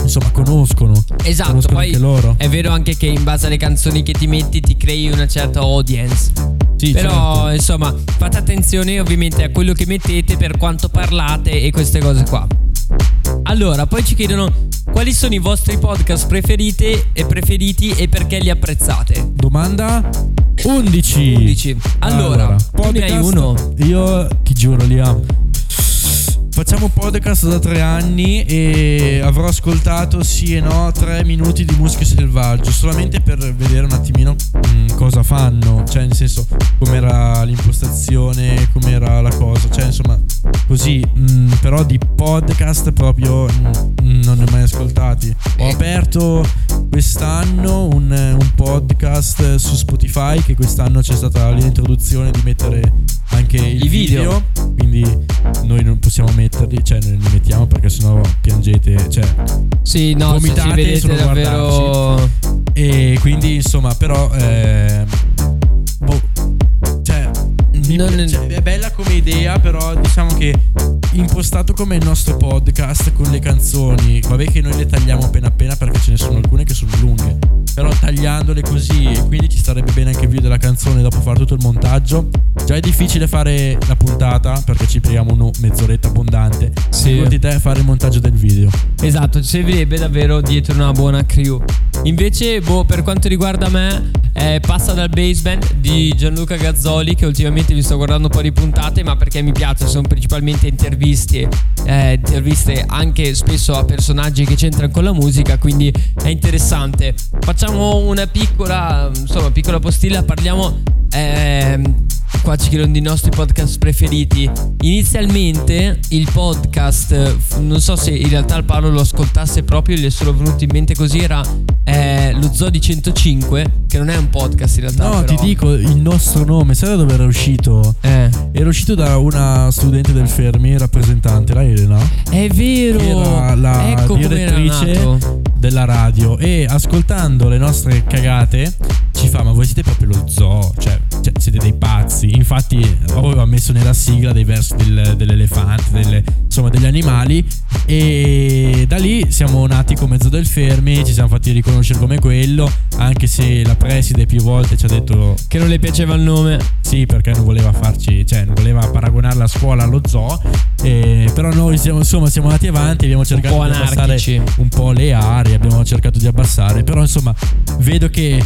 insomma conoscono. Esatto, conoscono poi è vero anche che in base alle canzoni che ti metti ti crei una certa audience. Sì, Però certo. insomma fate attenzione ovviamente a quello che mettete, per quanto parlate e queste cose qua. Allora, poi ci chiedono quali sono i vostri podcast preferiti e preferiti e perché li apprezzate. Domanda 11. 11. Allora, tu ne hai uno? Io ti giuro, Liam. Facciamo podcast da tre anni e avrò ascoltato sì e no tre minuti di musica selvaggio solamente per vedere un attimino mm, cosa fanno, cioè nel senso com'era l'impostazione, com'era la cosa, cioè insomma così, mm, però di podcast proprio mm, non ne ho mai ascoltati. Ho Eh. aperto quest'anno un, un podcast su Spotify che quest'anno c'è stata l'introduzione di mettere anche il I video. quindi noi non possiamo metterli, cioè non li mettiamo perché sennò piangete, cioè Sì, no, se ci Vomitate solo davvero e quindi insomma però cioè, Non- pi- cioè, è bella come idea però diciamo che impostato come il nostro podcast con le canzoni vabbè che noi le tagliamo appena appena perché ce ne sono alcune che sono lunghe però tagliandole così e quindi ci starebbe bene anche il video della canzone dopo fare tutto il montaggio già è difficile fare la puntata perché ci prendiamo una mezz'oretta abbondante Sì. Figurati te fare il montaggio del video Esatto, ci servirebbe davvero dietro una buona crew. Invece, boh, per quanto riguarda me, eh, passa dal basement di Gianluca Gazzoli, che ultimamente vi sto guardando un po' di puntate, ma perché mi piace, sono principalmente interviste, eh, interviste anche spesso a personaggi che c'entrano con la musica, quindi è interessante. Facciamo una piccola, insomma, piccola postilla, parliamo... ehm, Qua ci chiedono dei nostri podcast preferiti. Inizialmente il podcast, non so se in realtà il Paolo lo ascoltasse proprio, gli è solo venuto in mente così, era eh, lo Zodi 105, che non è un podcast in realtà. no però- ti dico il nostro nome sai da dove era uscito? Eh, Era uscito da una studente del Fermi, rappresentante, la Elena, è vero. era la ecco direttrice della radio e ascoltando le nostre cagate ci fa ma voi siete proprio lo zoo, cioè, cioè, siete dei pazzi. Infatti aveva messo nella sigla dei versi del- dell'elefante, delle- insomma degli animali e da lì siamo nati come Zoo del Fermi, ci siamo fatti riconoscere come quello, anche se la preside più volte ci ha detto Che non le piaceva il nome. sì, perché non voleva farci, cioè non voleva paragonare la scuola allo zoo. eh, però noi siamo, insomma, siamo andati avanti, abbiamo cercato di abbassare un po' le aree, abbiamo cercato di abbassare. Però insomma, vedo che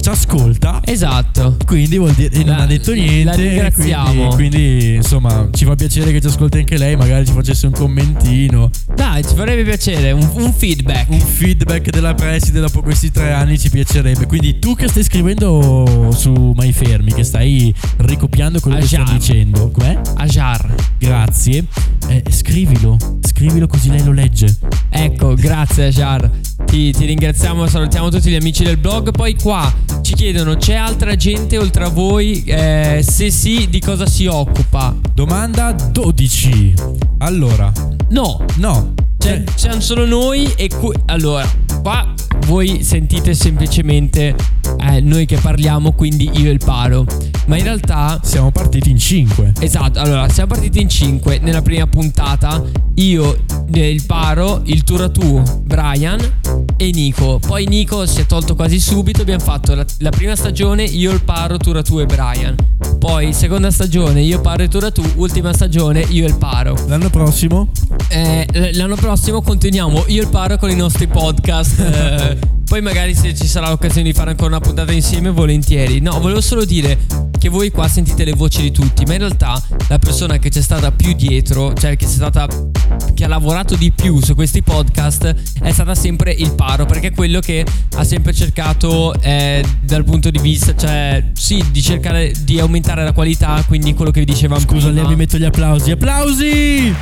ci ascolta. Esatto. Quindi vuol dire, e non La- ha detto la niente. ringraziamo. Quindi, quindi, insomma, ci fa piacere che ci ascolti anche lei. Magari ci facesse un commentino, Dai, ci farebbe piacere, un, un feedback. un feedback della preside dopo questi tre anni ci piacerebbe. Quindi tu che stai scrivendo su My Fermi, che stai ricopiando quello che sto Ajar. dicendo, com'è? Ajar. Grazie. Eh, scrivilo, scrivilo così lei lo legge. Ecco, grazie Ajar. Ti, ti ringraziamo, salutiamo tutti gli amici del blog. Poi qua ci chiedono: c'è altra gente oltre a voi? Eh, se sì, di cosa si occupa? Domanda 12. Allora, No, no. c'è, cioè, siamo solo noi e qui. Allora, qua voi sentite semplicemente eh, noi che parliamo, quindi io e il paro. Ma in realtà siamo partiti in 5. Esatto, allora siamo partiti in 5 nella prima puntata. Io, eh, il Paro, il Turatu, Brian e Nico. Poi Nico si è tolto quasi subito. Abbiamo fatto la, la prima stagione io, il Paro, Turatu e Brian. Poi seconda stagione io, Paro e Turatu. Ultima stagione io il Paro. L'anno prossimo Eh, l'anno prossimo continuiamo io il Paro con i nostri podcast. (laughs) eh, poi magari se ci sarà l'occasione di fare ancora una puntata insieme, volentieri. No, volevo solo dire che voi qua sentite le voci di tutti, ma in realtà la persona che c'è stata più dietro, cioè che c'è stata che ha lavorato di più su questi podcast è stata sempre il Paro, perché è quello che ha sempre cercato eh, dal punto di vista, cioè sì, di cercare di aumentare la qualità, quindi quello che vi dicevamo Scusa, prima. lei mi metto gli applausi. Applausi!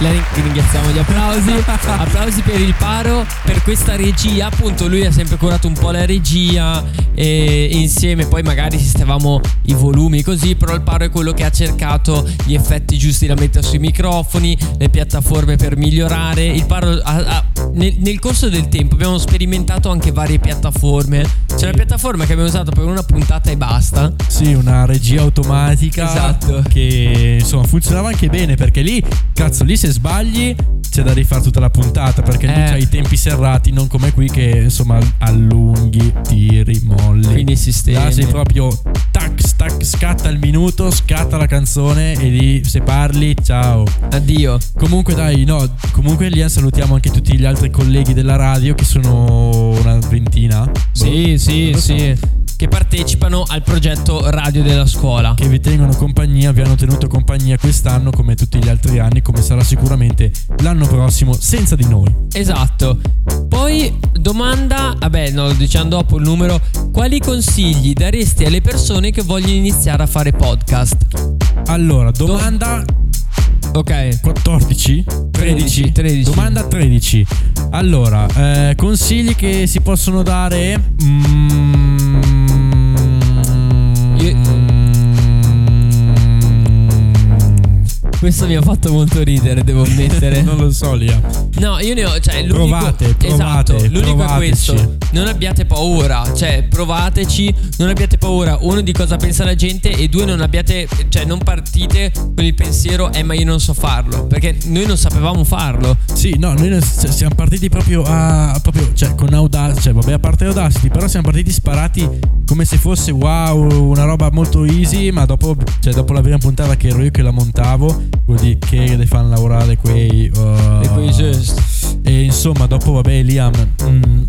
La ring- ringraziamo gli applausi. (laughs) applausi per il paro, per questa regia. Appunto, lui ha sempre curato un po' la regia. E insieme, poi magari sistemavamo i volumi così. Però il paro è quello che ha cercato gli effetti giusti da mettere sui microfoni, le piattaforme per migliorare. Il paro ha- ha- nel, nel corso del tempo abbiamo sperimentato anche varie piattaforme. C'è una piattaforma che abbiamo usato per una puntata e basta. Sì, una regia automatica Esatto. che insomma funzionava anche bene perché lì, cazzo, lì se sbagli c'è da rifare tutta la puntata perché lì Eh. c'hai i tempi serrati, non come qui che insomma allunghi, tiri, molli. Quindi sistemi. Là sei proprio tac, tac, scatta il minuto, scatta la canzone e lì se parli, ciao. Addio. Comunque dai, no, comunque lì salutiamo anche tutti gli altri colleghi della radio che sono una ventina. Sì, Boh, sì, lo so. Che partecipano al progetto radio della scuola. che vi tengono compagnia, vi hanno tenuto compagnia quest'anno come tutti gli altri anni, come sarà sicuramente l'anno prossimo senza di noi. Esatto. Poi domanda, vabbè, no, diciamo dopo il numero, quali consigli daresti alle persone che vogliono iniziare a fare podcast? Allora, domanda Ok. 14? 13, 13. Domanda 13. Allora, eh, consigli che si possono dare? Mm, Questo mi ha fatto molto ridere, devo ammettere. non lo so, Lia. No, io ne ho. Cioè, l'unico, Provate, provate, esatto, l'unico è questo. Non abbiate paura. Cioè, provateci. Non abbiate paura. Uno di cosa pensa la gente. E due, non abbiate. Cioè, non partite con il pensiero, eh, ma io non so farlo. Perché noi non sapevamo farlo. Sì, no, noi cioè, siamo partiti proprio a. proprio, cioè, con Audacity. Cioè, vabbè, a parte Audacity, però siamo partiti sparati come se fosse wow, una roba molto easy. Ma dopo, cioè, dopo la prima puntata che ero io che la montavo, vuol dire che le fanno lavorare quei. uh, E. E insomma, dopo, vabbè, Liam. mm,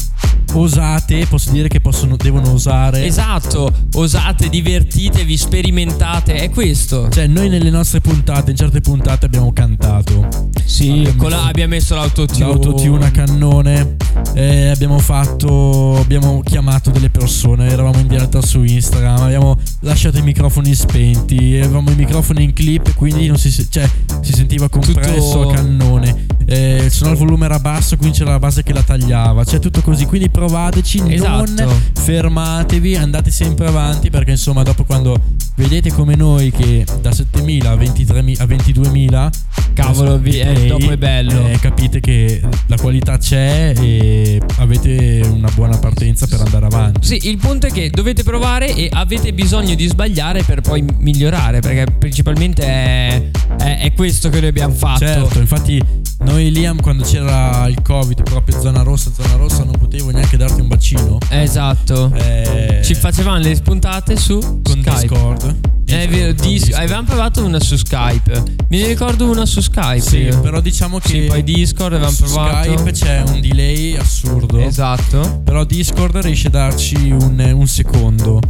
osate, posso dire che possono, devono osare. Esatto. Osate, divertitevi, sperimentate. È questo. Cioè, noi nelle nostre puntate, in certe puntate abbiamo cantato. Sì, Abbiamo con la- messo- abbiamo messo l'autotune. L'autotune a cannone. eh, abbiamo fatto. Abbiamo chiamato delle persone. Eravamo in diretta su Instagram. Abbiamo lasciato i microfoni spenti. Avevamo i microfoni in clip. Quindi non si, cioè, si sentiva compresso Tutto- a cannone. Eh, se no il volume era basso, quindi c'era la base che la tagliava. Cioè, tutto così. Quindi provateci. Esatto. Non fermatevi. Andate sempre avanti. Perché insomma, dopo quando vedete come noi che da 7000 a 23.000 a 22.000 Cavolo, vi- eh, play, dopo è bello. eh, capite che la qualità c'è e avete una buona partenza per andare avanti. Sì, il punto è che dovete provare e avete bisogno di sbagliare per poi migliorare, perché principalmente è, è- è questo che noi abbiamo fatto. Certo, infatti noi Liam quando c'era il Covid, proprio zona rossa, zona rossa, non potevo neanche darti un bacino. Esatto. Eh, Ci facevamo le spuntate su con Skype. Discord. È vero, dis- avevamo provato una su Skype. Ne ricordo una su Skype. Sì, io. però diciamo che Sì, poi Discord avevamo su provato. Skype c'è un delay assurdo. Esatto. Però Discord riesce a darci un, un secondo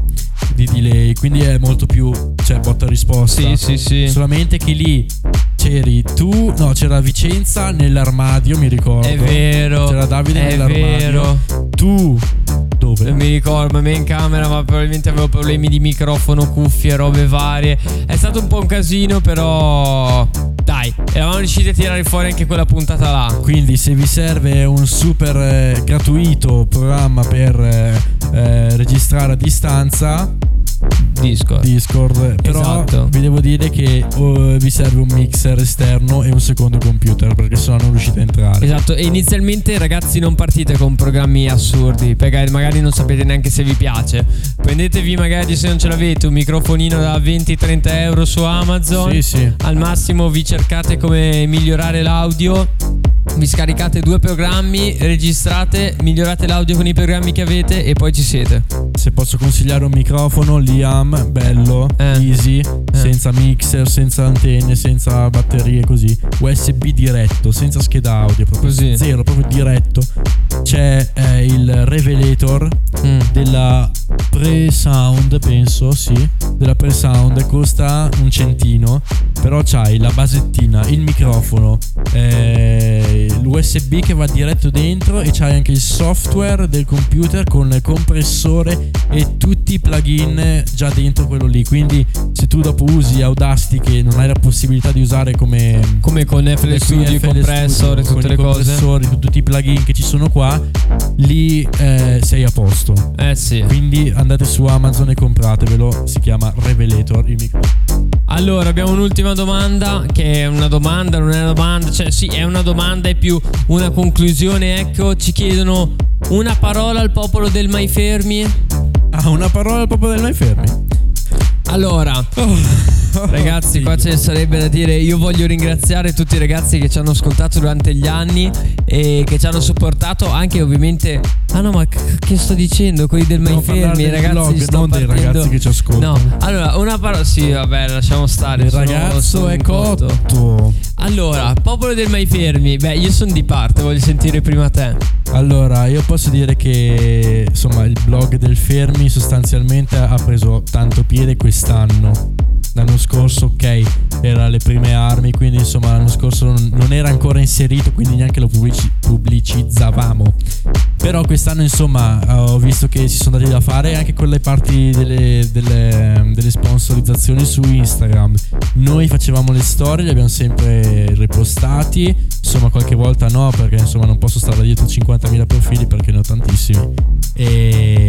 di delay, quindi è molto più, cioè, botta risposta. Sì, sì, sì. Solamente che lì c'eri tu, no, c'era Vicenza nell'armadio, mi ricordo. È vero. C'era Davide È nell'armadio. vero. Tu dove? Non mi ricordo, me in camera, ma probabilmente avevo problemi di microfono, cuffie, robe varie. È stato un po' un casino, però. Dai, eravamo riusciti a tirare fuori anche quella puntata là. Quindi se vi serve un super eh, gratuito programma per eh, eh, registrare a distanza, Discord. Discord, però Esatto. vi devo dire che oh, vi serve un mixer esterno e un secondo computer perché sennò non riuscite a entrare. Esatto, e inizialmente ragazzi non partite con programmi assurdi, perché magari non sapete neanche se vi piace. Prendetevi magari se non ce l'avete un microfonino da 20-30 euro su Amazon. Sì, sì. Al massimo vi cercate come migliorare l'audio. Vi scaricate due programmi, registrate, migliorate l'audio con i programmi che avete e poi ci siete. Se posso consigliare un microfono, Liam, bello, Eh. easy, senza mixer, senza antenne, senza batterie, così. USB diretto, senza scheda audio, proprio Così. zero, proprio diretto. C'è eh, il revelator Mm. della pre-sound, penso, sì, della pre-sound, costa un centino, però c'hai la basettina, il microfono, eh, l'USB che va diretto dentro e c'hai anche il software del computer con il compressore e tutti i plugin già dentro quello lì. Quindi se tu dopo usi Audacity che non hai la possibilità di usare come Come con FL come Studio, FL compressor Studio, tutte le cose. con tutti i plugin che ci sono qua, lì eh, sei a posto. Eh sì. Quindi andate su Amazon e compratevelo, si chiama Revelator il microfono. Allora, abbiamo un'ultima domanda, che è una domanda, non è una domanda, cioè sì, è una domanda, è più una conclusione, ecco, ci chiedono una parola al popolo del Mai Fermi. Ah, una parola al popolo del mai fermi. Allora, (laughs) ragazzi, qua ce ne sarebbe da dire. Io voglio ringraziare tutti i ragazzi che ci hanno ascoltato durante gli anni e che ci hanno supportato anche ovviamente Ah no, ma c- che sto dicendo? Quelli del Mai Fermi, i ragazzi vlog, sto non dei partendo- ragazzi che ci ascoltano. No, allora, una parola sì, vabbè, lasciamo stare. Il sono- ragazzo sono è cotto. cotto. Allora, popolo del Mai Fermi, beh, io sono di parte, voglio sentire prima te. Allora, io posso dire che insomma il blog del Fermi sostanzialmente ha preso tanto piede quest'anno. L'anno scorso, ok, era alle prime armi, quindi insomma l'anno scorso non, non era ancora inserito, quindi neanche lo pubblici- pubblicizzavamo. Però quest'anno insomma ho visto che si sono dati da fare anche con le parti delle, delle- delle sponsorizzazioni su Instagram. Noi facevamo le storie, li abbiamo sempre repostati, insomma qualche volta no perché insomma non posso stare dietro 50.000 profili perché ne ho tantissimi. E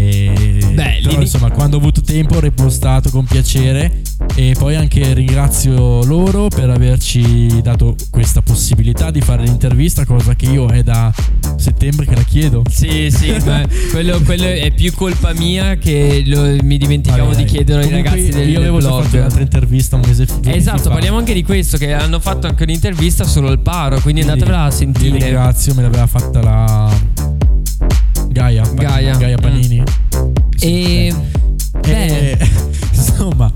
Beh, però, lì- insomma quando ho avuto tempo ho repostato con piacere e poi anche ringrazio loro per averci dato questa possibilità di fare l'intervista, cosa che io è da settembre che la chiedo. Sì, sì, (laughs) ma quello, quello è più colpa mia che lo- mi dimenticavo Vabbè, di chiedere ai ragazzi del Io avevo blog. fatto un'altra intervista un mese fa. Esatto, parliamo anche di questo, che hanno fatto anche un'intervista solo al paro, quindi andatevela a sentire. ringrazio, me l'aveva fatta la Gaia. Panini- Gaia. Gaia Mm. E... Beh, Eh, (laughs) insomma,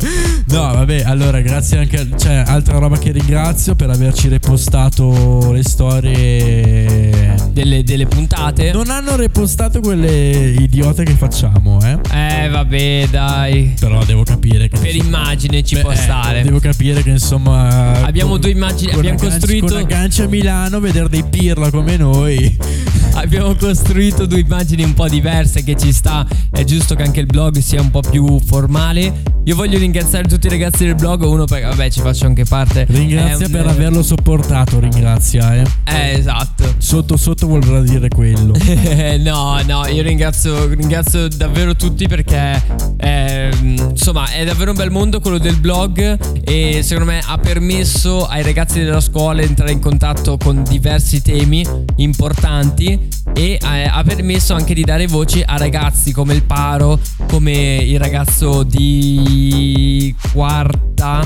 no, vabbè. Allora, grazie anche. al- Cioè, altra roba che ringrazio per averci repostato le storie. delle, delle puntate. Non hanno repostato quelle idiote che facciamo, eh. Eh, vabbè, dai. Però devo capire che. Per immagine ci Beh, può eh, stare. Devo capire che insomma. Abbiamo due immagini, con abbiamo agganci- costruito- Con agganci a Milano, vedere dei pirla come noi. Abbiamo costruito due immagini un po' diverse che ci sta. È giusto che anche il blog sia un po' più formale. Io voglio ringraziare tutti i ragazzi del blog. Uno perché, vabbè, ci faccio anche parte. Ringrazia un- per averlo sopportato, ringrazia, eh. Eh, esatto. Sotto sotto vorrà dire quello. (laughs) no, no, io ringrazio, ringrazio davvero tutti perché ehm, insomma è davvero un bel mondo quello del blog e secondo me ha permesso ai ragazzi della scuola di entrare in contatto con diversi temi importanti e eh, ha permesso anche di dare voce a ragazzi come il Paro, come il ragazzo di quarta.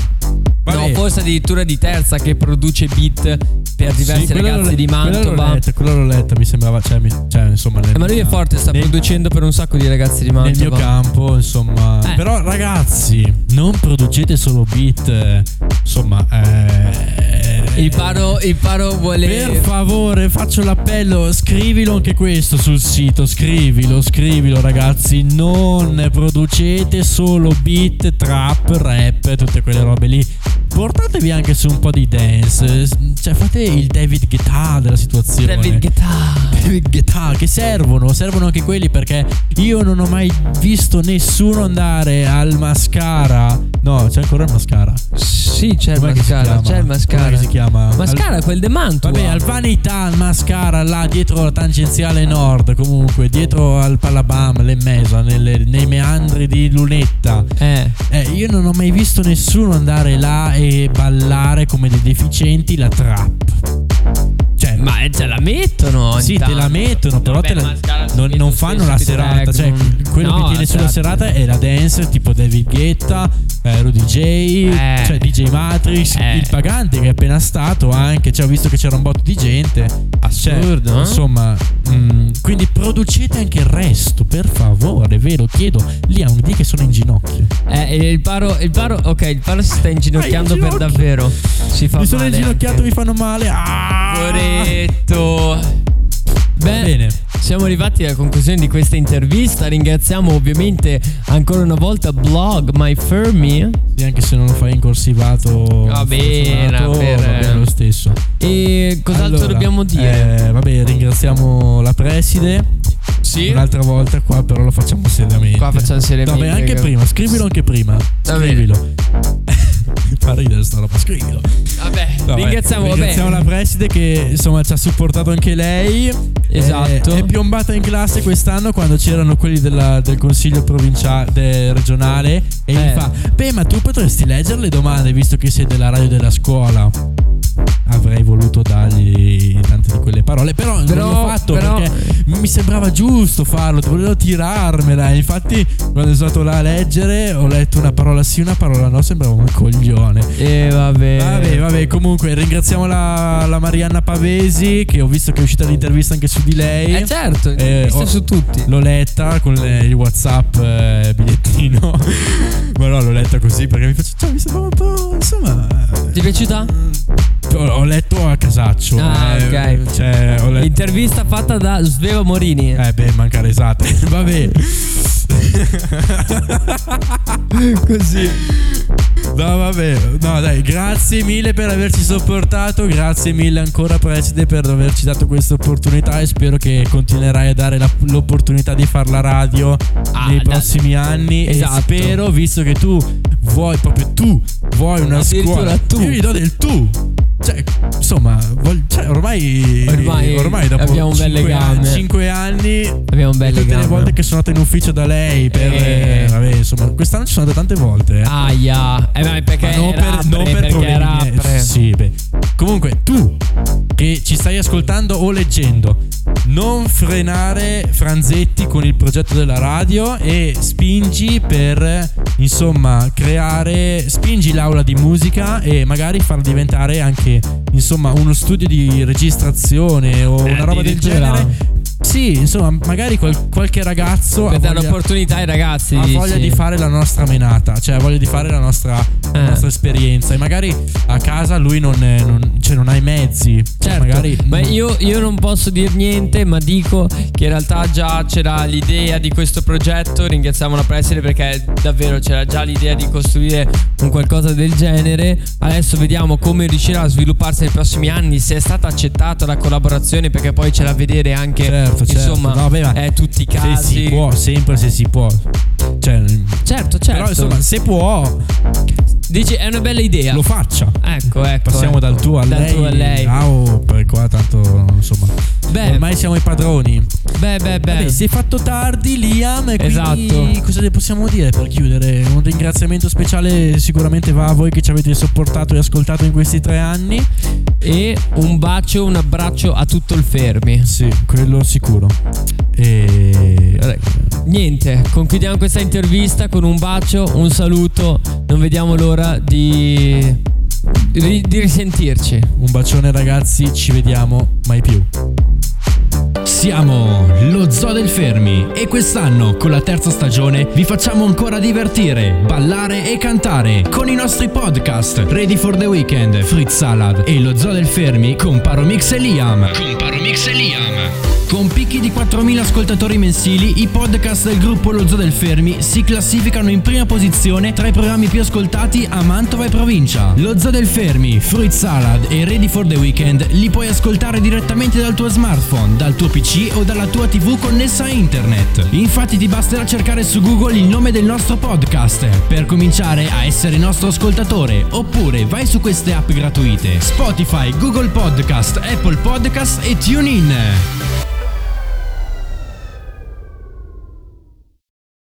Vabbè. No, forse addirittura di terza che produce beat per diversi Sì, ragazzi di Quella l'ho Mantova. letta, quella l'ho letta, mi sembrava, cioè, mi- cioè, insomma, nel, Eh, ma lui è forte, sta nel- producendo per un sacco di ragazzi di nel Mantova. mio campo, insomma. Eh. Però ragazzi, non producete solo beat, eh, insomma, eh, Il paro, il paro vuole. Per favore, faccio l'appello, scrivilo anche questo sul sito, scrivilo, scrivilo ragazzi, non producete solo beat, trap, rap, tutte quelle robe lì. Portatevi anche su un po' di dance, cioè fate il David Guetta della situazione. David Guetta. David Guetta, che servono, servono anche quelli perché io non ho mai visto nessuno andare al mascara. No, c'è ancora il mascara. Sì, c'è il Com'è si mascara. C'è il mascara. Chiama? Mascara, Al- quel de Mantua. Vabbè, al Vanità, al Mascara, là dietro la tangenziale nord, comunque, dietro al Palabam, l'Emmesa, nelle- nei meandri di Lunetta. Eh. Eh, io non ho mai visto nessuno andare là e ballare come dei deficienti la trap. Cioè, Ma eh, ce la mettono. sì, te la tanto. mettono, però Vabbè, te la- non, non fanno la serata. Cioè, quello no, che tiene la sulla serata- è la dance, tipo David Guetta, eh, Rudy J, Eh. cioè DJ Matrix, Eh. il pagante che è appena stato anche. Cioè, ho visto che c'era un botto di gente. Cioè, Assurdo, eh? insomma, mm, quindi producete anche il resto, per favore, vero? Chiedo. Lì ha un D che sono in ginocchio. Eh, il paro, il paro, ok, il paro si sta inginocchiando in per davvero. Si fa mi sono inginocchiato, mi fanno male. Ah! Poveretto. Va Beh, bene. siamo arrivati alla conclusione di questa intervista. Ringraziamo ovviamente ancora una volta Blog My Fermi. E anche se non lo fai in corsivato Va bene, per- va bene lo stesso. E cos'altro Allora, dobbiamo dire? eh, vabbè, ringraziamo la preside. sì? Un'altra volta qua però lo facciamo seriamente. Qua facciamo seriamente. Vabbè, anche che- prima, scrivilo anche prima. Scrivilo. (laughs) Fa ridere sta roba, scrivilo. Vabbè, No, ringraziamo, vabbè, ringraziamo la preside che insomma ci ha supportato anche lei. Esatto. Eh, È, piombata in classe quest'anno quando c'erano quelli della- del consiglio provinciale del regionale e Eh. mi fa: Beh, ma tu potresti leggere le domande visto che sei della radio della scuola. Avrei voluto dargli tante di quelle parole, però, Però- non l'ho fatto però- perché mi sembrava giusto farlo, volevo tirarmela. Infatti, quando sono stato là a leggere, ho letto una parola sì, una parola no, sembrava un coglione. E vabbè. Vabbè, vabbè, comunque ringraziamo la, la Marianna Pavesi che ho visto che è uscita l'intervista anche su di lei. Eh certo, Eh, ho- su tutti. L'ho letta con le- il WhatsApp eh, bigliettino. (laughs) Ma no, l'ho letta così perché mi, face- cioè, mi sembrava un po'. Insomma. Ti è piaciuta? Ho, letto a casaccio. Ah, eh, ok. Cioè, ho letto. Intervista fatta da Sveva Morini. Eh beh, manca le esate. Vabbè. Così. No, vabbè. No, dai, grazie mille per averci sopportato. Grazie mille ancora, preside, per averci dato questa opportunità. E spero che continuerai a dare la- l'opportunità di fare la radio Ah, nei da- prossimi anni. Esatto. E spero, visto che tu vuoi, proprio tu, vuoi una scuola. tu. Io gli do del tu. Cioè, insomma, vol- cioè, ormai, Ormai dopo abbiamo un bel cinque legame. anni- cinque anni Abbiamo un bel tutte legame. le volte che sono andato in ufficio da lei per Eh. eh, vabbè, insomma, quest'anno ci sono andato tante volte. Eh. Aia. Eh ma perché Ma non per, rappre, non per problemi miei. rappre. Sì, beh. Comunque, tu che ci stai ascoltando o leggendo, non frenare Franzetti con il progetto della radio e spingi per, insomma, creare, spingi l'aula di musica e magari farla diventare anche, insomma, uno studio di registrazione o Eh, una roba del genere. Sì, insomma, magari qual- qualche ragazzo Per ha dare voglia- l'opportunità ai ragazzi. ha dici. voglia di fare la nostra menata, cioè ha voglia di fare la nostra, la Eh. nostra esperienza. E magari a casa lui non, è- non- cioè non ha i mezzi. Certo, magari, ma io, io non posso dire niente, ma dico che in realtà già c'era l'idea di questo progetto. Ringraziamo la preside perché davvero c'era già l'idea di costruire un qualcosa del genere. Adesso vediamo come riuscirà a svilupparsi nei prossimi anni. Se è stata accettata la collaborazione, perché poi c'è da vedere anche Certo, certo. insomma No, beh, eh, tutti i se casi. si può, sempre se si può. Cioè, Certo, certo. Però insomma, se può, Dici, è una bella idea. lo faccia. Ecco, ecco. Passiamo ecco. dal tuo a Dal lei. tuo a lei. Oh, per qua tanto, insomma. Beh, Ormai siamo i padroni. beh, beh, beh. Vabbè, si è fatto tardi, Liam. E quindi Esatto. cosa ne possiamo dire per chiudere? Un ringraziamento speciale sicuramente va a voi che ci avete sopportato e ascoltato in questi tre anni. E un bacio, un abbraccio a tutto il fermi. Sì, quello sicuro. E Niente, concludiamo questa intervista con un bacio, un saluto. Non vediamo l'ora di, di risentirci. un bacione ragazzi, ci vediamo mai più. Siamo lo Zoo del Fermi e quest'anno con la terza stagione vi facciamo ancora divertire, ballare e cantare con i nostri podcast Ready for the Weekend, Fritz Salad e lo Zoo del Fermi con Paromix e Liam. Con Paromix e Liam. Con picchi di 4.000 ascoltatori mensili, i podcast del gruppo Lo Zoo del Fermi si classificano in prima posizione tra i programmi più ascoltati a Mantova e provincia. Lo Zoo del Fermi, Fruit Salad e Ready for the Weekend li puoi ascoltare direttamente dal tuo smartphone, dal tuo PC o dalla tua TV connessa a internet. Infatti ti basterà cercare su Google il nome del nostro podcast per cominciare a essere nostro ascoltatore oppure vai su queste app gratuite Spotify, Google Podcast, Apple Podcast e TuneIn.